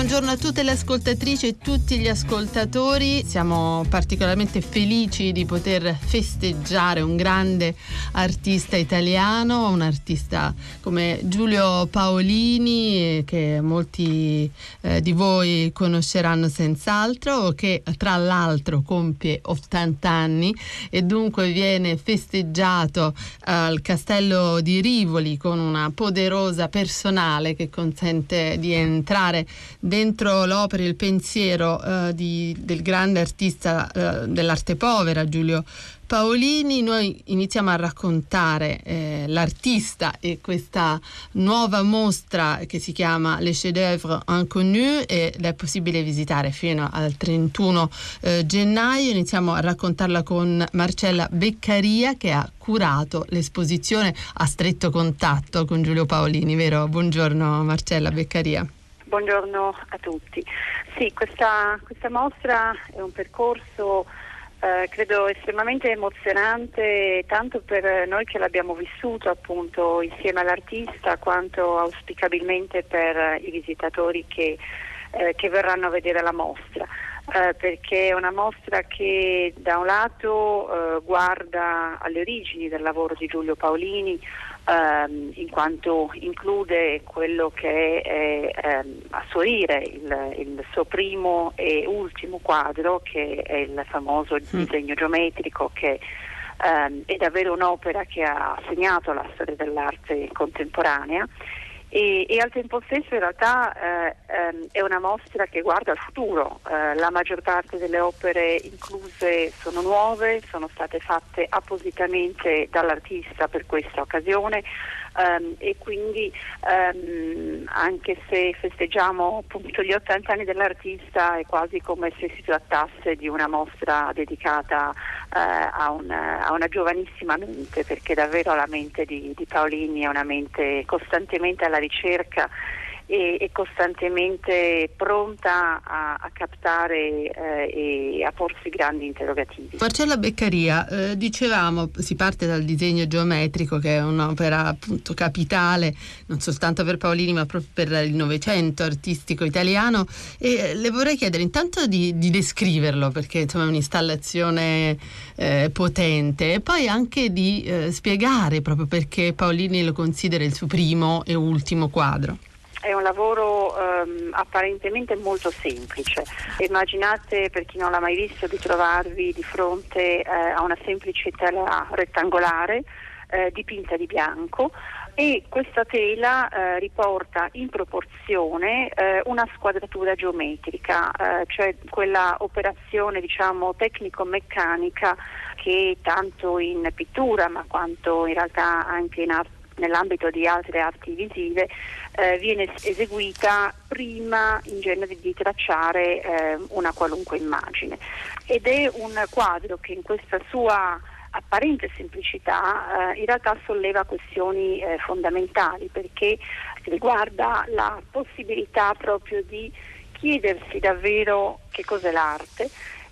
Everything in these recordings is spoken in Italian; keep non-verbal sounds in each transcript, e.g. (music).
Buongiorno, a tutte le ascoltatrici e tutti gli ascoltatori. Siamo particolarmente felici di poter festeggiare un grande artista italiano, un artista come Giulio Paolini, che molti eh, di voi conosceranno senz'altro, che tra l'altro compie 80 anni e dunque viene festeggiato al Castello di Rivoli con una poderosa personale che consente di entrare dentro l'opera il pensiero eh, di, del grande artista eh, dell'arte povera Giulio Paolini, noi iniziamo a raccontare eh, l'artista e questa nuova mostra che si chiama Les chefs-d'œuvre inconnus ed è possibile visitare fino al 31 eh, gennaio. Iniziamo a raccontarla con Marcella Beccaria che ha curato l'esposizione a stretto contatto con Giulio Paolini, vero? Buongiorno Marcella Beccaria. Buongiorno a tutti. Sì, questa, questa mostra è un percorso eh, credo estremamente emozionante tanto per noi che l'abbiamo vissuto appunto insieme all'artista quanto auspicabilmente per i visitatori che, eh, che verranno a vedere la mostra. Eh, perché è una mostra che da un lato eh, guarda alle origini del lavoro di Giulio Paolini, ehm, in quanto include quello che è ehm, a suo dire il, il, suo primo e ultimo quadro, che è il famoso mm. disegno geometrico che ehm, è davvero un'opera che ha segnato la storia dell'arte contemporanea e, e, al tempo stesso in realtà eh, ehm, è una mostra che guarda al futuro. Eh, la maggior parte delle opere incluse sono nuove, sono state fatte appositamente dall'artista per questa occasione um, e quindi um, anche se festeggiamo appunto gli 80 anni dell'artista è quasi come se si trattasse di una mostra dedicata uh, a, una, a, una, giovanissima mente perché davvero la mente di, di Paolini è una mente costantemente alla ricerca e, e costantemente pronta a, a captare eh, e a porsi grandi interrogativi. Marcella Beccaria, eh, dicevamo, si parte dal disegno geometrico che è un'opera appunto capitale non soltanto per Paolini ma proprio per il Novecento artistico italiano e le vorrei chiedere intanto di, di descriverlo perché insomma è un'installazione eh, potente e poi anche di eh, spiegare proprio perché Paolini lo considera il suo primo e ultimo quadro è un lavoro um, apparentemente molto semplice. Immaginate, per chi non l'ha mai visto, di trovarvi di fronte eh, a una semplice tela rettangolare eh, dipinta di bianco e questa tela eh, riporta in proporzione eh, una squadratura geometrica, eh, cioè quella operazione diciamo, tecnico-meccanica che tanto in pittura ma quanto in realtà anche in arte nell'ambito di altre arti visive eh, viene eseguita prima in genere di tracciare eh, una qualunque immagine. Ed è un quadro che in questa sua apparente semplicità eh, in realtà solleva questioni eh, fondamentali perché riguarda la possibilità proprio di chiedersi davvero che cos'è l'arte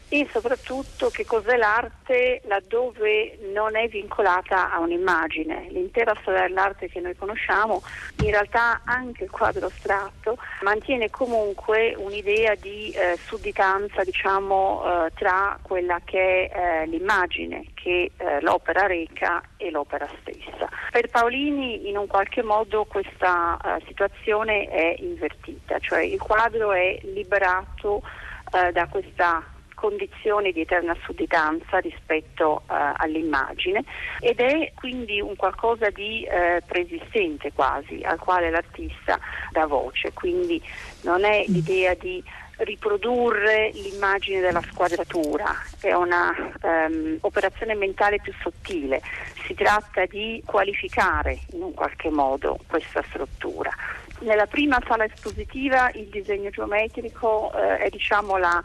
e soprattutto che cos'è l'arte laddove non è vincolata a un'immagine. L'intera storia dell'arte che noi conosciamo, in realtà anche il quadro astratto, mantiene comunque un'idea di eh, sudditanza diciamo, eh, tra quella che è eh, l'immagine che eh, l'opera reca e l'opera stessa. Per Paolini in un qualche modo questa eh, situazione è invertita, cioè il quadro è liberato eh, da questa condizioni di eterna sudditanza rispetto uh, all'immagine ed è quindi un qualcosa di uh, preesistente quasi al quale l'artista dà voce, quindi non è mm. l'idea di riprodurre l'immagine della squadratura, è un'operazione um, mentale più sottile, si tratta di qualificare in un qualche modo questa struttura. Nella prima sala espositiva il disegno geometrico uh, è diciamo la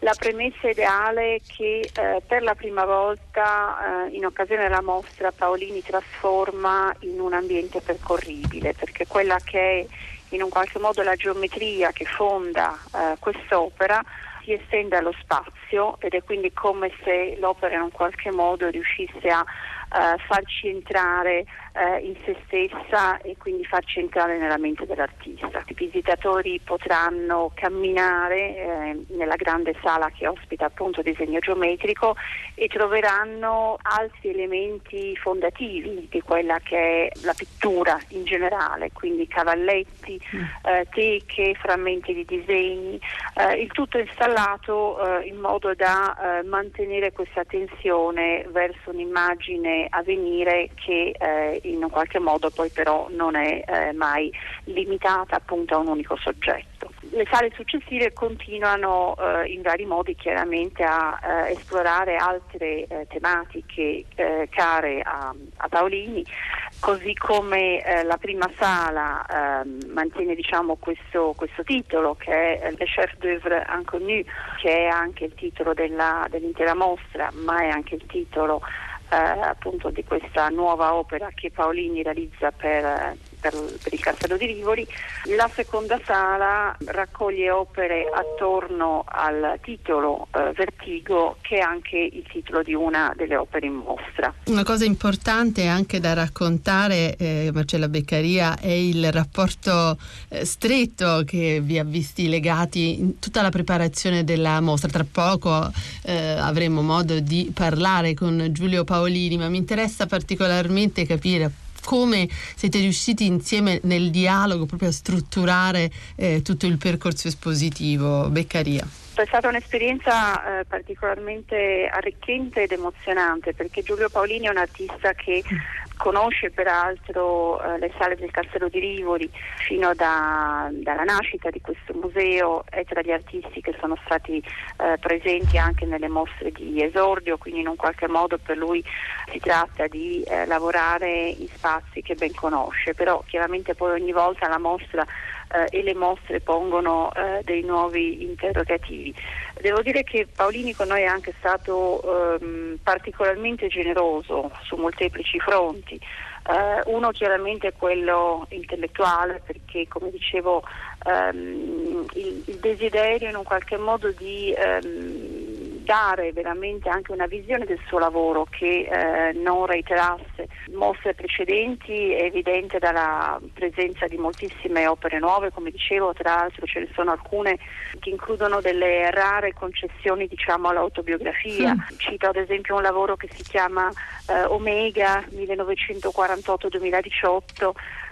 la premessa ideale che eh, per la prima volta eh, in occasione della mostra Paolini trasforma in un ambiente percorribile, perché quella che è in un qualche modo la geometria che fonda eh, quest'opera si estende allo spazio ed è quindi come se l'opera in un qualche modo riuscisse a uh, farci entrare uh, in se stessa e quindi farci entrare nella mente dell'artista. I visitatori potranno camminare eh, nella grande sala che ospita appunto disegno geometrico e troveranno altri elementi fondativi di quella che è la pittura in generale, quindi cavalletti, mm. eh, teche, frammenti di disegni, eh, il tutto installato eh, in modo da eh, mantenere questa tensione verso un'immagine a venire che eh, in un qualche modo poi però non è eh, mai limitata appunto a un unico soggetto. Le sale successive continuano eh, in vari modi chiaramente a eh, esplorare altre eh, tematiche eh, care a, a, Paolini, così come la prima sala ehm, mantiene diciamo, questo, questo, titolo che è Le Chef d'œuvre Inconnu, che è anche il titolo della, dell'intera mostra, ma è anche il titolo eh, appunto di questa nuova opera che Paolini realizza per, per, per, il Castello di Rivoli. La seconda sala raccoglie opere attorno al titolo eh, Vertigo che è anche il titolo di una delle opere in mostra. Una cosa importante anche da raccontare, eh, Marcella Beccaria, è il rapporto eh, stretto che vi ha visti legati in tutta la preparazione della mostra. Tra poco eh, avremo modo di parlare con Giulio Paolini Paolini, ma mi interessa particolarmente capire come siete riusciti insieme nel dialogo proprio a strutturare eh, tutto il percorso espositivo. Beccaria. È stata un'esperienza eh, particolarmente arricchente ed emozionante perché Giulio Paolini è un artista che conosce peraltro eh, le sale del Castello di Rivoli fino da, dalla nascita di questo museo, è tra gli artisti che sono stati eh, presenti anche nelle mostre di esordio, quindi in un qualche modo per lui si tratta di eh, lavorare in spazi che ben conosce, però chiaramente poi ogni volta la mostra eh, e le mostre pongono eh, dei nuovi interrogativi. Devo dire che Paolini con noi è anche stato ehm, particolarmente generoso su molteplici fronti. Uh, uno chiaramente è quello intellettuale perché come dicevo um, il, il, desiderio in un qualche modo di um, dare veramente anche una visione del suo lavoro che eh, non reiterasse mostre precedenti, è evidente dalla presenza di moltissime opere nuove, come dicevo, tra l'altro ce ne sono alcune che includono delle rare concessioni diciamo, all'autobiografia. Sì. Cito ad esempio un lavoro che si chiama eh, Omega 1948-2018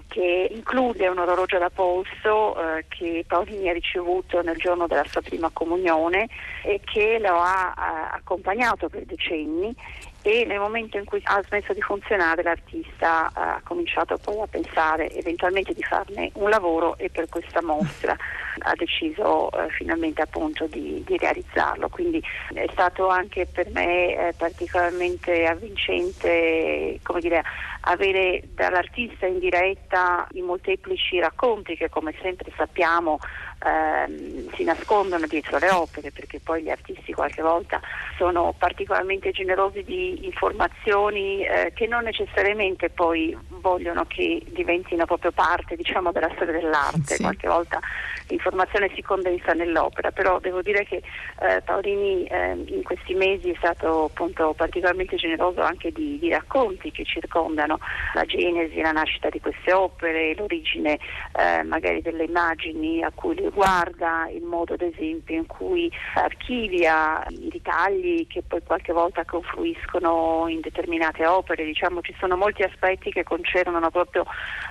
che include un orologio da polso eh, che Paolini ha ricevuto nel giorno della sua prima comunione e che lo ha, ha accompagnato per decenni e nel momento in cui ha smesso di funzionare l'artista ha cominciato poi a pensare eventualmente di farne un lavoro e per questa mostra ha deciso eh, finalmente appunto di, di, realizzarlo. Quindi è stato anche per me eh, particolarmente avvincente come dire, avere dall'artista in diretta i molteplici racconti che come sempre sappiamo ehm, si nascondono dietro le opere perché poi gli artisti qualche volta sono particolarmente generosi di informazioni eh, che non necessariamente poi vogliono che diventino proprio parte diciamo, della storia dell'arte, sì. qualche volta l'informazione si condensa nell'opera, però devo dire che eh, Paolini eh, in questi mesi è stato appunto particolarmente generoso anche di, di, racconti che circondano la genesi, la nascita di queste opere, l'origine eh, magari delle immagini a cui lui guarda, il modo ad esempio in cui archivia i ritagli che poi qualche volta confluiscono in determinate opere, diciamo ci sono molti aspetti che concernono proprio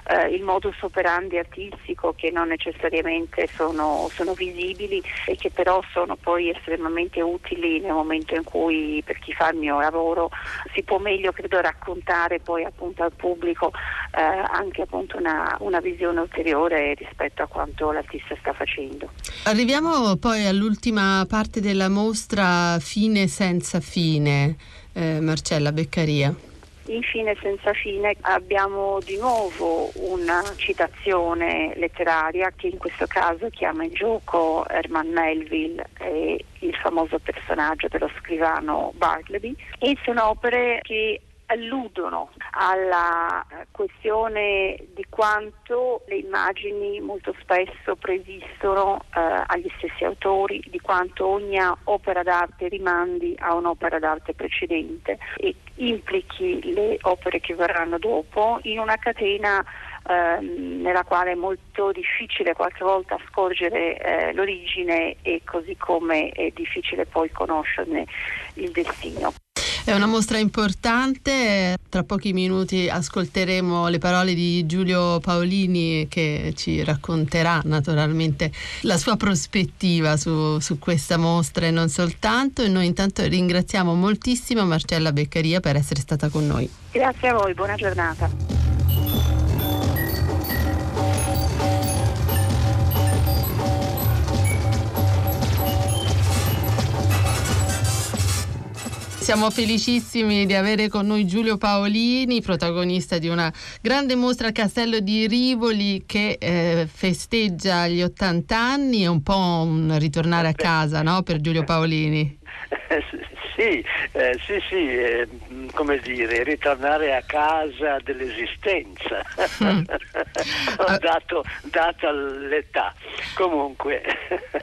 eh, il modus operandi artistico che non necessariamente sono, sono, visibili e che però sono poi estremamente utili nel momento in cui per chi fa il mio lavoro si può meglio credo raccontare poi appunto al pubblico eh, anche appunto una, una visione ulteriore rispetto a quanto l'artista sta facendo. Arriviamo poi all'ultima parte della mostra Fine senza fine, eh, Marcella Beccaria. Infine, senza fine, abbiamo di nuovo una citazione letteraria che in questo caso chiama in gioco Herman Melville e il famoso personaggio dello scrivano Bartleby. E sono opere che alludono alla questione di quanto le immagini molto spesso preesistono eh, agli stessi autori, di quanto ogni opera d'arte rimandi a un'opera d'arte precedente e implichi le opere che verranno dopo in una catena Ehm, nella quale è molto difficile qualche volta scorgere eh, l'origine e così come è difficile poi conoscerne il destino. È una mostra importante, tra pochi minuti ascolteremo le parole di Giulio Paolini che ci racconterà naturalmente la sua prospettiva su, su questa mostra e non soltanto e noi intanto ringraziamo moltissimo Marcella Beccaria per essere stata con noi. Grazie a voi, buona giornata. Siamo felicissimi di avere con noi Giulio Paolini, protagonista di una grande mostra al Castello di Rivoli che eh, festeggia gli 80 anni, è un po' un ritornare a casa no, per Giulio Paolini. (laughs) Sì, eh, sì, sì, eh, come dire, ritornare a casa dell'esistenza, mm. (laughs) dato, data l'età. Comunque.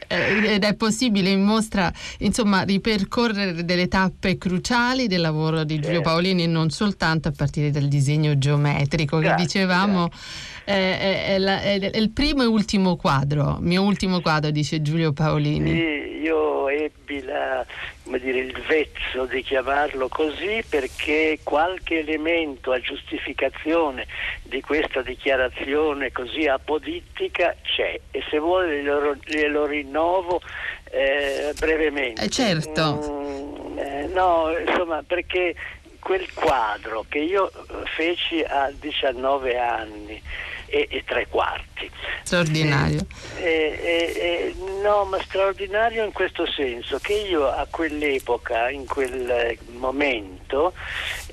eh, ed è possibile in mostra, insomma, ripercorrere delle tappe cruciali del lavoro di Giulio certo. Paolini, non soltanto a partire dal disegno geometrico che grazie, dicevamo. Grazie. È, è, la, è, il primo e ultimo quadro, mio ultimo quadro, dice Giulio Paolini. Sì, io ebbi la, dire, il vezzo di chiamarlo così perché qualche elemento a giustificazione di questa dichiarazione così apodittica c'è e se vuole glielo, glielo rinnovo eh, brevemente. Eh certo. Mm, eh, no, insomma, perché quel quadro che io feci a 19 anni e, e tre quarti. Straordinario. Eh, no, ma straordinario in questo senso che io a quell'epoca, in quel momento,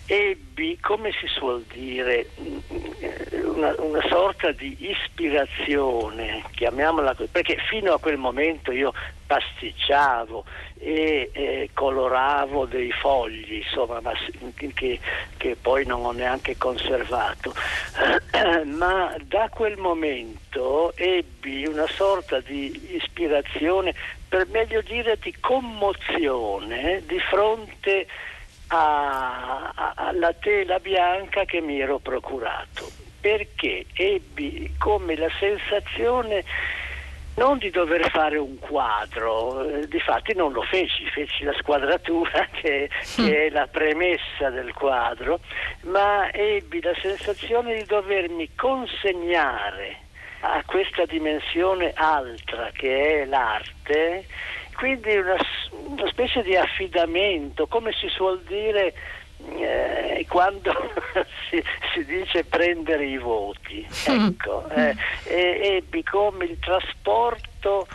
ebbi, come si suol dire, una, una, sorta di ispirazione, chiamiamola così, perché fino a quel momento io pasticciavo e eh, coloravo dei fogli, insomma, ma, che, che, poi non ho neanche conservato. (clears throat) ma da quel momento ebbi una sorta di ispirazione, per meglio dire di commozione, di fronte a, a, alla tela bianca che mi ero procurato, perché ebbi come la sensazione non di dover fare un quadro, eh, difatti non lo feci, feci la squadratura (laughs) che, che, è la premessa del quadro, ma ebbi la sensazione di dovermi consegnare a questa dimensione altra che è l'arte, quindi una, una specie di affidamento, come si suol dire eh, quando (laughs) si, si, dice prendere i voti, mm. ecco, eh, ebbi come il trasporto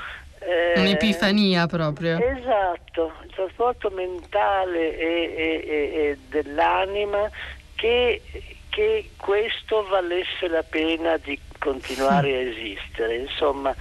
eh, Un'epifania proprio. Esatto, il trasporto mentale e, e, e dell'anima che, che, questo valesse la pena di continuare a (laughs) esistere. Insomma,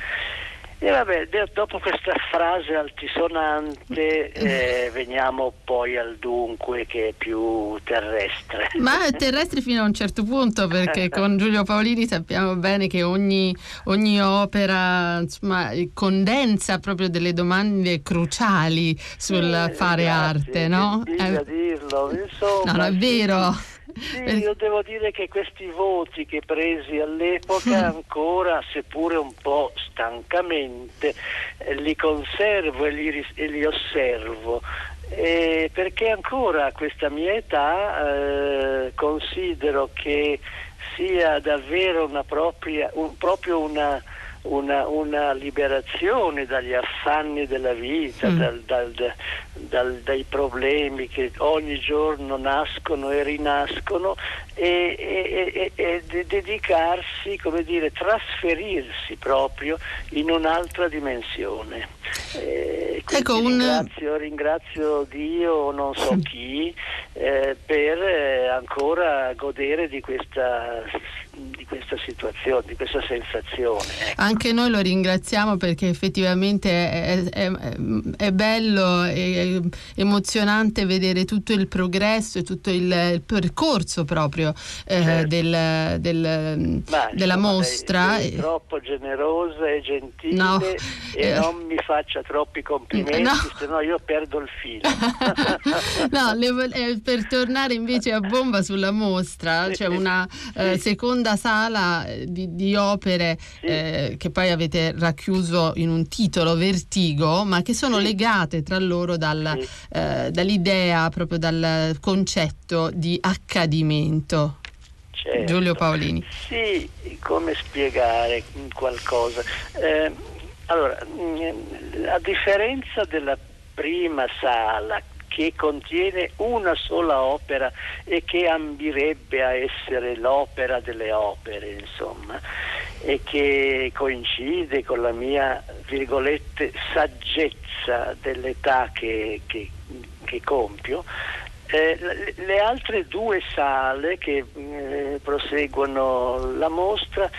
e vabbè, dopo questa frase altisonante (laughs) eh, veniamo poi al dunque che è più terrestre. Ma è terrestre fino a un certo punto perché (laughs) con Giulio Paolini sappiamo bene che ogni, ogni opera insomma, condensa proprio delle domande cruciali sul eh, fare grazie, arte, no? Eh, dirlo, insomma. No, no, è vero. Sì, io devo dire che questi voti che presi all'epoca (laughs) ancora, seppure un po' stancamente, eh, li conservo e li, e li osservo. Eh, perché ancora a questa mia età eh, considero che sia davvero una propria, un, proprio una una, una, liberazione dagli affanni della vita, mm. dal, dal, dal, dai problemi che ogni giorno nascono e rinascono e, e, e, e dedicarsi, come dire, trasferirsi proprio in un'altra dimensione. Eh, ecco, un... ringrazio, ringrazio, Dio, non so chi, eh, per eh, ancora godere di questa questa situazione, di questa sensazione. Ecco. Anche noi lo ringraziamo perché effettivamente è, è, è bello e emozionante vedere tutto il progresso e tutto il, il percorso proprio eh, certo. del, del, Ma, della insomma, mostra. Lei, lei troppo generosa e gentile no. e eh. non mi faccia troppi complimenti, no. se no io perdo il filo. (laughs) no, le, eh, per tornare invece a bomba sulla mostra, c'è una eh, seconda sala eh, di, di opere sì. eh, che poi avete racchiuso in un titolo Vertigo, ma che sono sì. legate tra loro dal, sì. eh, dall'idea, proprio dal concetto di accadimento. Certo. Giulio Paolini. Sì, come spiegare qualcosa? Eh, allora, mm, a differenza della prima sala che contiene una sola opera e che ambirebbe a essere l'opera delle opere, insomma, e che coincide con la mia, virgolette, saggezza dell'età che, che, che compio, eh, le altre due sale che eh, proseguono la mostra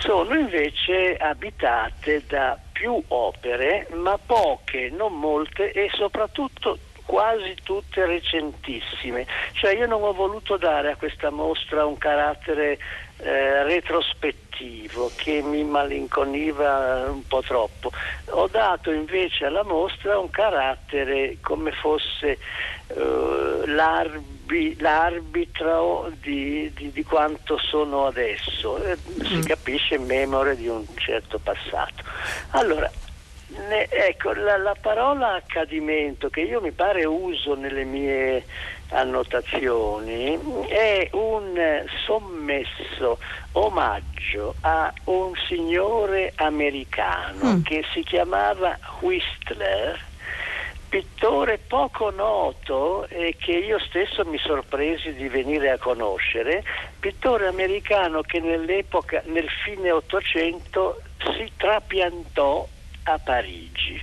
sono invece abitate da più opere, ma poche, non molte e soprattutto quasi tutte recentissime. Cioè io non ho voluto dare a questa mostra un carattere eh, retrospettivo che mi malinconiva un po' troppo. Ho dato invece alla mostra un carattere come fosse eh, l'arbi, l'arbitro di, di, di, quanto sono adesso. Eh, si mm. capisce in memoria di un certo passato. Allora, ne, ecco, la, la, parola accadimento che io mi pare uso nelle mie annotazioni è un sommesso omaggio a un signore americano mm. che si chiamava Whistler pittore poco noto e che io stesso mi sorpresi di venire a conoscere, pittore americano che nell'epoca, nel fine Ottocento, si trapiantò a Parigi,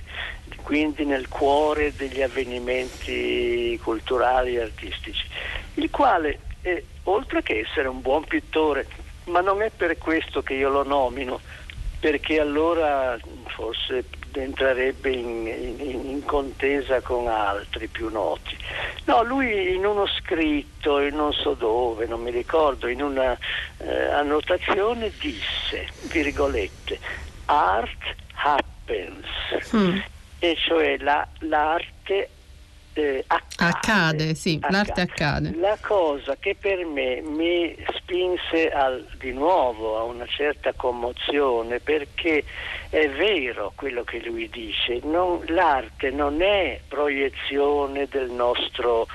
quindi nel cuore degli avvenimenti culturali e artistici, il quale, è, oltre che essere un buon pittore, ma non è per questo che io lo nomino, perché allora forse entrerebbe in, in, in, contesa con altri più noti. No, lui in uno scritto, in non so dove, non mi ricordo, in una eh, annotazione disse, virgolette, art happens mm. e cioè la, l'arte eh, accade. accade. sì, accade. l'arte accade. La cosa che per me mi spinse al, di nuovo a una certa commozione perché è vero quello che lui dice, non, l'arte non è proiezione del nostro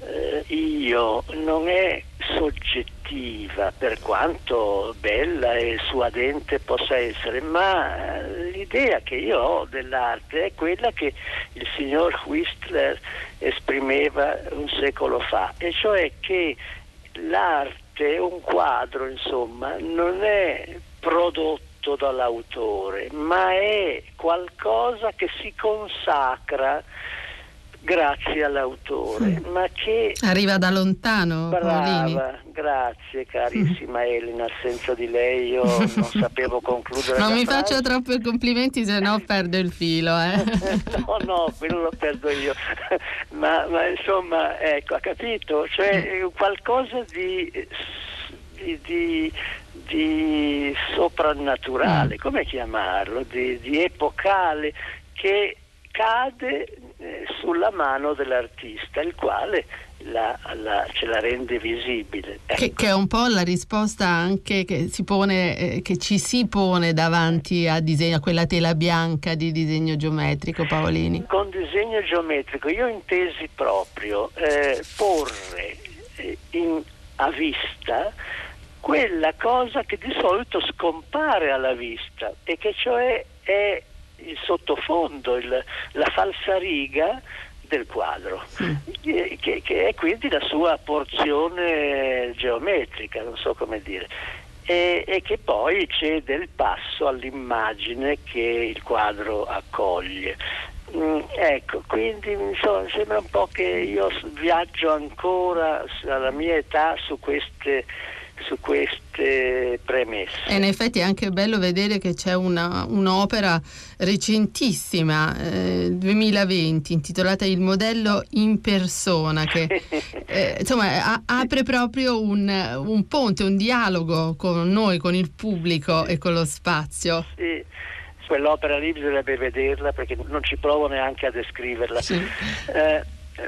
eh, io, non è soggettiva per quanto bella e suadente possa essere, ma eh, l'idea che io ho dell'arte è quella che il signor Whistler esprimeva un secolo fa, e cioè che l'arte, un quadro insomma, non è prodotto dall'autore, ma è qualcosa che si consacra grazie all'autore, mm. ma che arriva da lontano. Brava, Paolini. grazie carissima mm. Elena, senza di lei io (laughs) non sapevo concludere. non mi frase. faccia troppi complimenti, se no (laughs) perdo il filo. Eh. (laughs) no, no, quello lo perdo io. ma, ma, insomma, ecco, ha capito? Cioè mm. qualcosa di, di, di di soprannaturale, mm. come chiamarlo, di, di epocale che cade eh, sulla mano dell'artista, il quale la, la, ce la rende visibile. Ecco. Che, che, è un po' la risposta anche che, si pone, eh, che ci si pone davanti a, disegno, a quella tela bianca di disegno geometrico, Paolini. Con disegno geometrico io intesi proprio eh, porre eh, in, a vista quella cosa che di solito scompare alla vista e che cioè è il sottofondo, il, la falsariga del quadro, mm. che, che, è quindi la sua porzione geometrica, non so come dire, e, e, che poi cede il passo all'immagine che il quadro accoglie. Mm, ecco, quindi insomma, sembra un po' che io viaggio ancora alla mia età su queste su queste premesse. E in effetti è anche bello vedere che c'è una, un'opera recentissima, eh, 2020, intitolata Il modello in persona, che (laughs) eh, insomma a, apre proprio un, un, ponte, un dialogo con noi, con il pubblico e con lo spazio. Sì. Quell'opera lì bisognerebbe vederla perché non ci provo neanche a descriverla. Sì. Eh,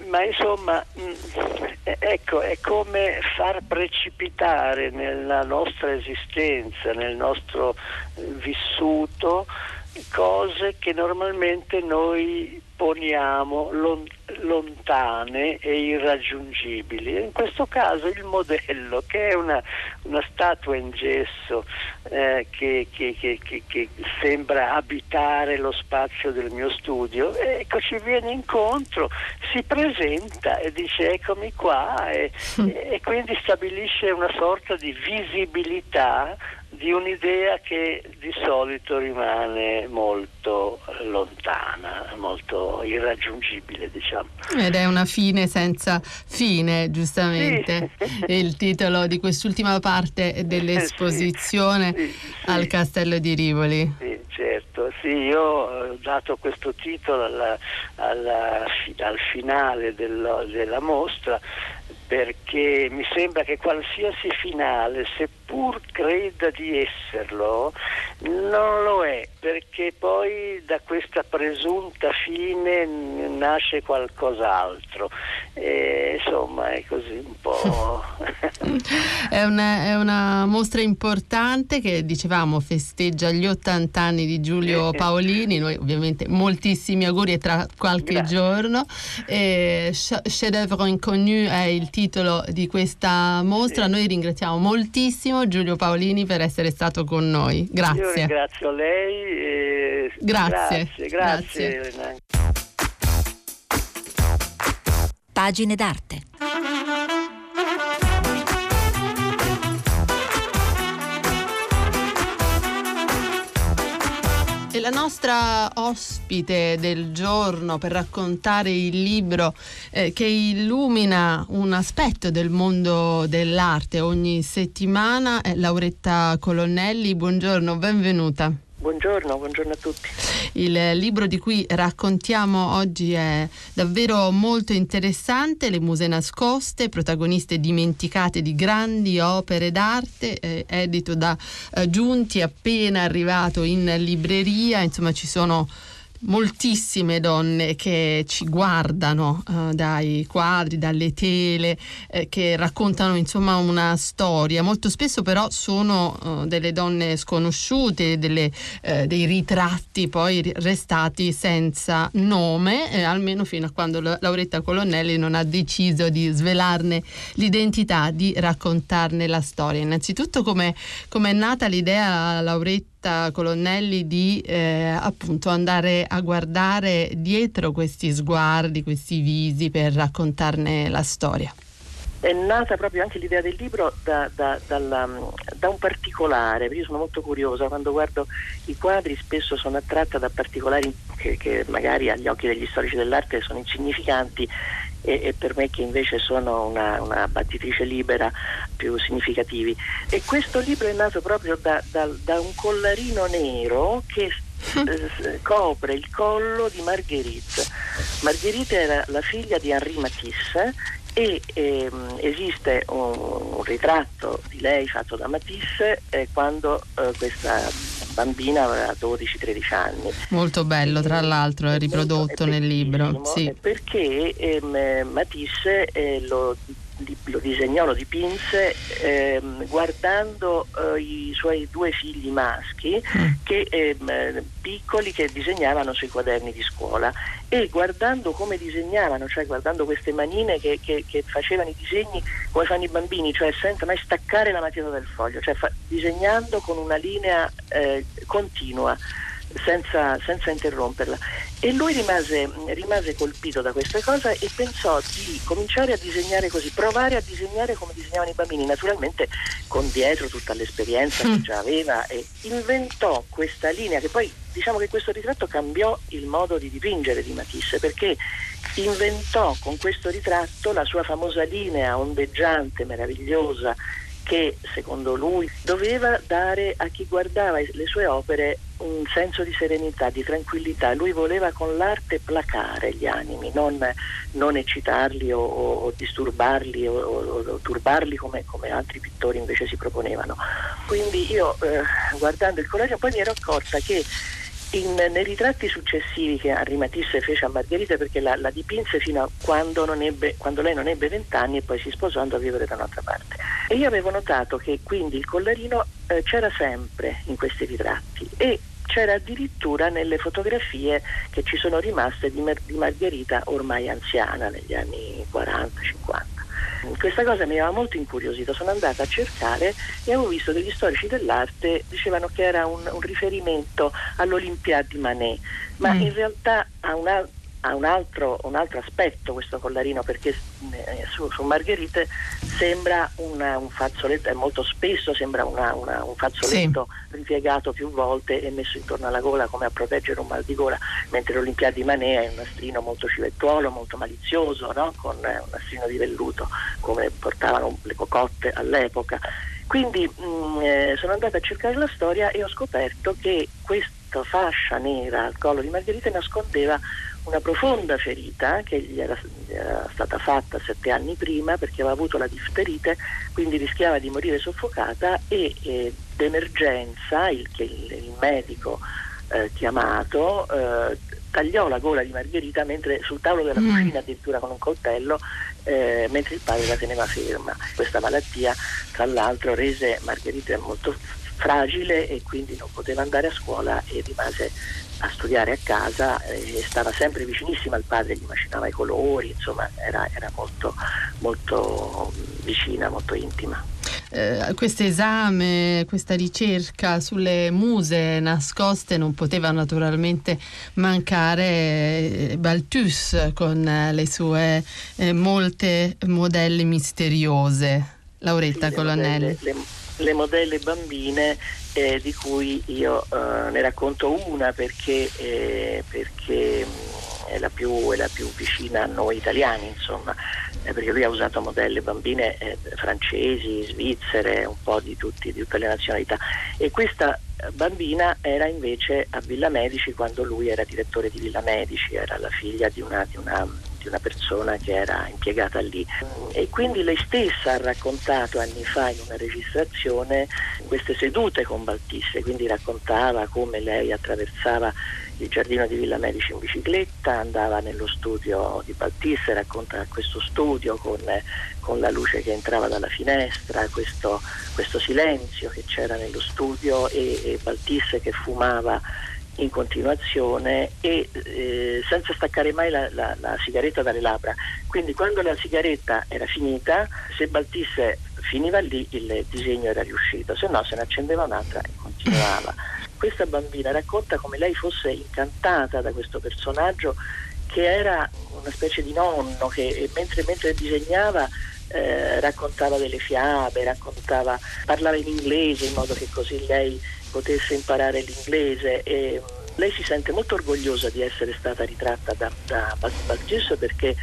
ma insomma, mm, ecco, è come far precipitare nella nostra esistenza, nel nostro eh, vissuto, cose che normalmente noi poniamo lontane e irraggiungibili. In questo caso il modello, che è una, una statua in gesso eh, che, che, che, che, sembra abitare lo spazio del mio studio, ecco, ci viene incontro, si presenta e dice eccomi qua e, e quindi stabilisce una sorta di visibilità di un'idea che di solito rimane molto lontana, molto irraggiungibile, diciamo. Ed è una fine senza fine, giustamente, sì. il titolo di quest'ultima parte dell'esposizione sì, sì, al Castello di Rivoli. Sì, certo, sì, io ho dato questo titolo alla, alla, al finale dello, della mostra perché mi sembra che qualsiasi finale, seppur creda di esserlo, non lo è, perché poi da questa presunta fine nasce qualcos'altro. E, insomma, è così un po'. (laughs) è, una, è, una, mostra importante che dicevamo festeggia gli 80 anni di Giulio Paolini. Noi, ovviamente, moltissimi auguri e tra qualche Grazie. giorno. Chef d'œuvre inconnu è il titolo titolo di questa mostra. Sì. Noi ringraziamo moltissimo Giulio Paolini per essere stato con noi. Grazie. Io ringrazio lei. E... Grazie. Grazie, grazie. grazie. Pagine d'arte. La nostra ospite del giorno per raccontare il libro eh, che illumina un aspetto del mondo dell'arte ogni settimana è Lauretta Colonnelli. Buongiorno, benvenuta. Buongiorno, buongiorno a tutti. Il libro di cui raccontiamo oggi è davvero molto interessante, Le muse nascoste, protagoniste dimenticate di grandi opere d'arte, eh, edito da eh, Giunti, appena arrivato in libreria, insomma ci sono moltissime donne che ci guardano uh, dai quadri, dalle tele, eh, che raccontano insomma una storia. Molto spesso però sono uh, delle donne sconosciute, delle, uh, dei ritratti poi restati senza nome, eh, almeno fino a quando Lauretta Colonnelli non ha deciso di svelarne l'identità, di raccontarne la storia. Innanzitutto come è nata l'idea, Lauretta? Colonnelli di eh, appunto andare a guardare dietro questi sguardi, questi visi per raccontarne la storia? È nata proprio anche l'idea del libro da, da, dalla, da, un particolare, perché io sono molto curiosa, quando guardo i quadri spesso sono attratta da particolari che, che magari agli occhi degli storici dell'arte sono insignificanti e, e, per me che invece sono una, una, battitrice libera più significativi. E questo libro è nato proprio da, da, da un collarino nero che eh, copre il collo di Marguerite. Marguerite era la figlia di Henri Matisse e ehm, esiste un, un, ritratto di lei fatto da Matisse eh, quando eh, questa bambina aveva 12-13 anni. Molto bello, tra l'altro, è riprodotto è nel libro. Sì. Perché ehm, Matisse eh, lo lo disegnò, lo dipinse ehm, guardando eh, i suoi due figli maschi mm. che, ehm, piccoli che disegnavano sui quaderni di scuola e guardando come disegnavano, cioè guardando queste manine che, che, che facevano i disegni come fanno i bambini, cioè senza mai staccare la matita del foglio, cioè fa, disegnando con una linea eh, continua senza, senza interromperla. E lui rimase, rimase, colpito da questa cosa e pensò di cominciare a disegnare così, provare a disegnare come disegnavano i bambini, naturalmente con dietro tutta l'esperienza che mm. già aveva e inventò questa linea che poi diciamo che questo ritratto cambiò il modo di dipingere di Matisse perché inventò con questo ritratto la sua famosa linea ondeggiante, meravigliosa che secondo lui doveva dare a chi guardava le sue opere un senso di serenità, di tranquillità. Lui voleva con l'arte placare gli animi, non, non eccitarli o, o, disturbarli o, o turbarli come, come, altri pittori invece si proponevano. Quindi io eh, guardando il collegio poi mi ero accorta che in, nei ritratti successivi che Henri Matisse fece a Margherita perché la, la dipinse fino a quando, ebbe, quando, lei non ebbe vent'anni e poi si sposò andò a vivere da un'altra parte. E io avevo notato che quindi il collarino eh, c'era sempre in questi ritratti e c'era addirittura nelle fotografie che ci sono rimaste di, Mar- di Margherita ormai anziana negli anni 40-50. Questa cosa mi aveva molto incuriosito, sono andata a cercare e avevo visto che gli storici dell'arte dicevano che era un, un riferimento all'Olimpiade di Manet, ma mm. in realtà ha un, ha un altro, un altro, aspetto questo collarino perché eh, su, su, Margherite sembra una, un fazzoletto, e molto spesso sembra una, una, un fazzoletto sì. ripiegato più volte e messo intorno alla gola come a proteggere un mal di gola, mentre l'Olimpiadi Manea è un nastrino molto civettuolo, molto malizioso, no? con eh, un nastrino di velluto come portavano le cocotte all'epoca. Quindi mh, mm, eh, sono andata a cercare la storia e ho scoperto che questa fascia nera al collo di Margherita nascondeva una profonda ferita che gli era, gli era, stata fatta sette anni prima perché aveva avuto la difterite, quindi rischiava di morire soffocata e eh, d'emergenza il, il, il medico eh, chiamato eh, tagliò la gola di Margherita mentre sul tavolo della mm. cucina addirittura con un coltello eh, mentre il padre la teneva ferma. Questa malattia tra l'altro rese Margherita molto fragile e quindi non poteva andare a scuola e rimase a studiare a casa e stava sempre vicinissima al padre, gli macinava i colori, insomma era, era molto, molto vicina, molto intima. Eh, questo esame, questa ricerca sulle muse nascoste non poteva naturalmente mancare eh, Balthus con le sue eh, molte modelle misteriose. Lauretta sì, Colonnelli. Le, le, le modelle bambine eh, di cui io eh, ne racconto una perché, eh, perché mm, è, la più, è, la più, vicina a noi italiani, insomma, eh, perché lui ha usato modelle bambine eh, francesi, svizzere, un po' di, tutti, di tutte le nazionalità. E questa bambina era invece a Villa Medici quando lui era direttore di Villa Medici, era la figlia di una, di una di una persona che era impiegata lì. E quindi lei stessa ha raccontato anni fa in una registrazione queste sedute con Baltisse, quindi raccontava come lei attraversava il giardino di Villa Medici in bicicletta, andava nello studio di Baltisse, racconta questo studio con, con la luce che entrava dalla finestra, questo, questo silenzio che c'era nello studio e, e Baltisse che fumava in continuazione e eh, senza staccare mai la, la, la, sigaretta dalle labbra. Quindi quando la sigaretta era finita, se Baltisse finiva lì il disegno era riuscito, se no se ne accendeva un'altra e continuava. (laughs) Questa bambina racconta come lei fosse incantata da questo personaggio che era una specie di nonno che mentre, mentre disegnava eh, raccontava delle fiabe, raccontava, parlava in inglese in modo che così lei potesse imparare l'inglese e mm, lei si sente molto orgogliosa di essere stata ritratta da, da Balgius perché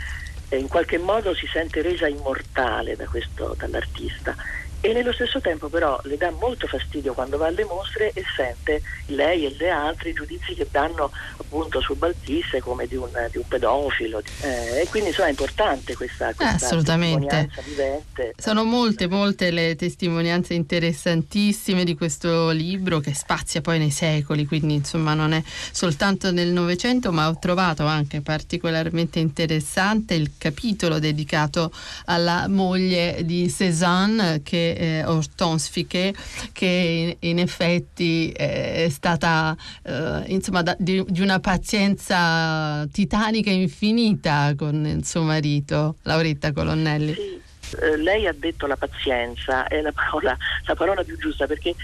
eh, in qualche modo si sente resa immortale da questo, dall'artista e nello stesso tempo però le dà molto fastidio quando va alle mostre e sente lei e le altre i giudizi che danno appunto su Baltisse come di un, di un pedofilo eh, e quindi insomma è importante questa, questa Assolutamente. vivente. Sono molte molte le testimonianze interessantissime di questo libro che spazia poi nei secoli quindi insomma non è soltanto nel Novecento ma ho trovato anche particolarmente interessante il capitolo dedicato alla moglie di Cézanne che eh, Hortense Fiquet, che in, in effetti eh, è stata eh, insomma, da, di, di, una pazienza titanica infinita con il suo marito, Lauretta Colonnelli. Sì. Eh, lei ha detto la pazienza, è la parola, la parola più giusta perché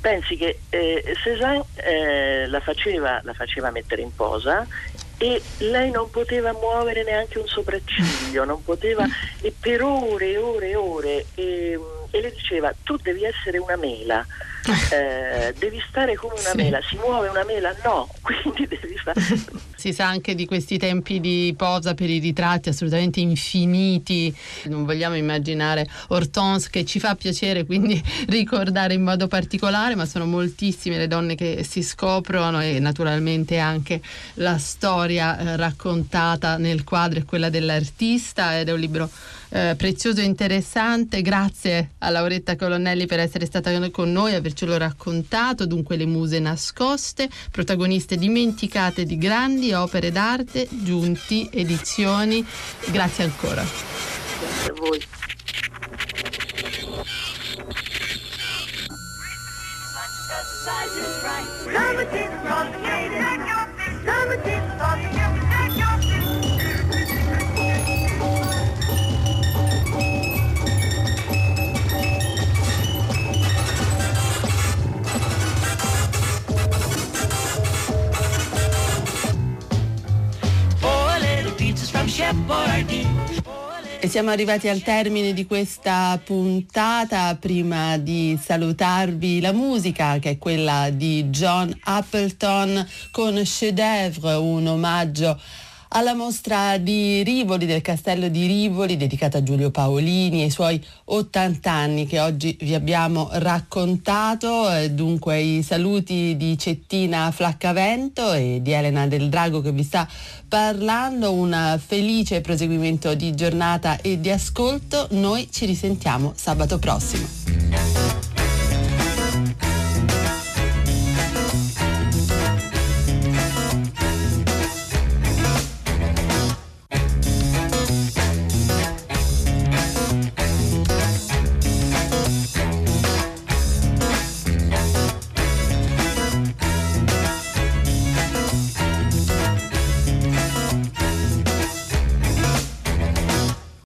pensi che eh, Cézanne eh, la, faceva, la, faceva, mettere in posa e lei non poteva muovere neanche un sopracciglio, non poteva, e per ore e ore e ore. E, e le diceva tu devi essere una mela, (laughs) eh, devi stare come una sì. mela, si muove una mela? No, (laughs) quindi devi fare... (laughs) Si sa anche di questi tempi di posa per i ritratti assolutamente infiniti. Non vogliamo immaginare Hortense che ci fa piacere quindi ricordare in modo particolare, ma sono moltissime le donne che si scoprono e naturalmente anche la storia eh, raccontata nel quadro è quella dell'artista ed è un libro eh, prezioso e interessante. Grazie a Lauretta Colonnelli per essere stata con noi e avercelo raccontato. Dunque le muse nascoste, protagoniste dimenticate di grandi opere d'arte, giunti, edizioni. Grazie ancora. Grazie a voi. E siamo arrivati al termine di questa puntata. Prima di salutarvi la musica, che è quella di John Appleton con Chef d'œuvre, un omaggio alla mostra di Rivoli, del castello di Rivoli, dedicata a Giulio Paolini e ai suoi 80 anni che oggi vi abbiamo raccontato. Dunque i saluti di Cettina Flaccavento e di Elena del Drago che vi sta parlando. Un felice proseguimento di giornata e di ascolto. Noi ci risentiamo sabato prossimo.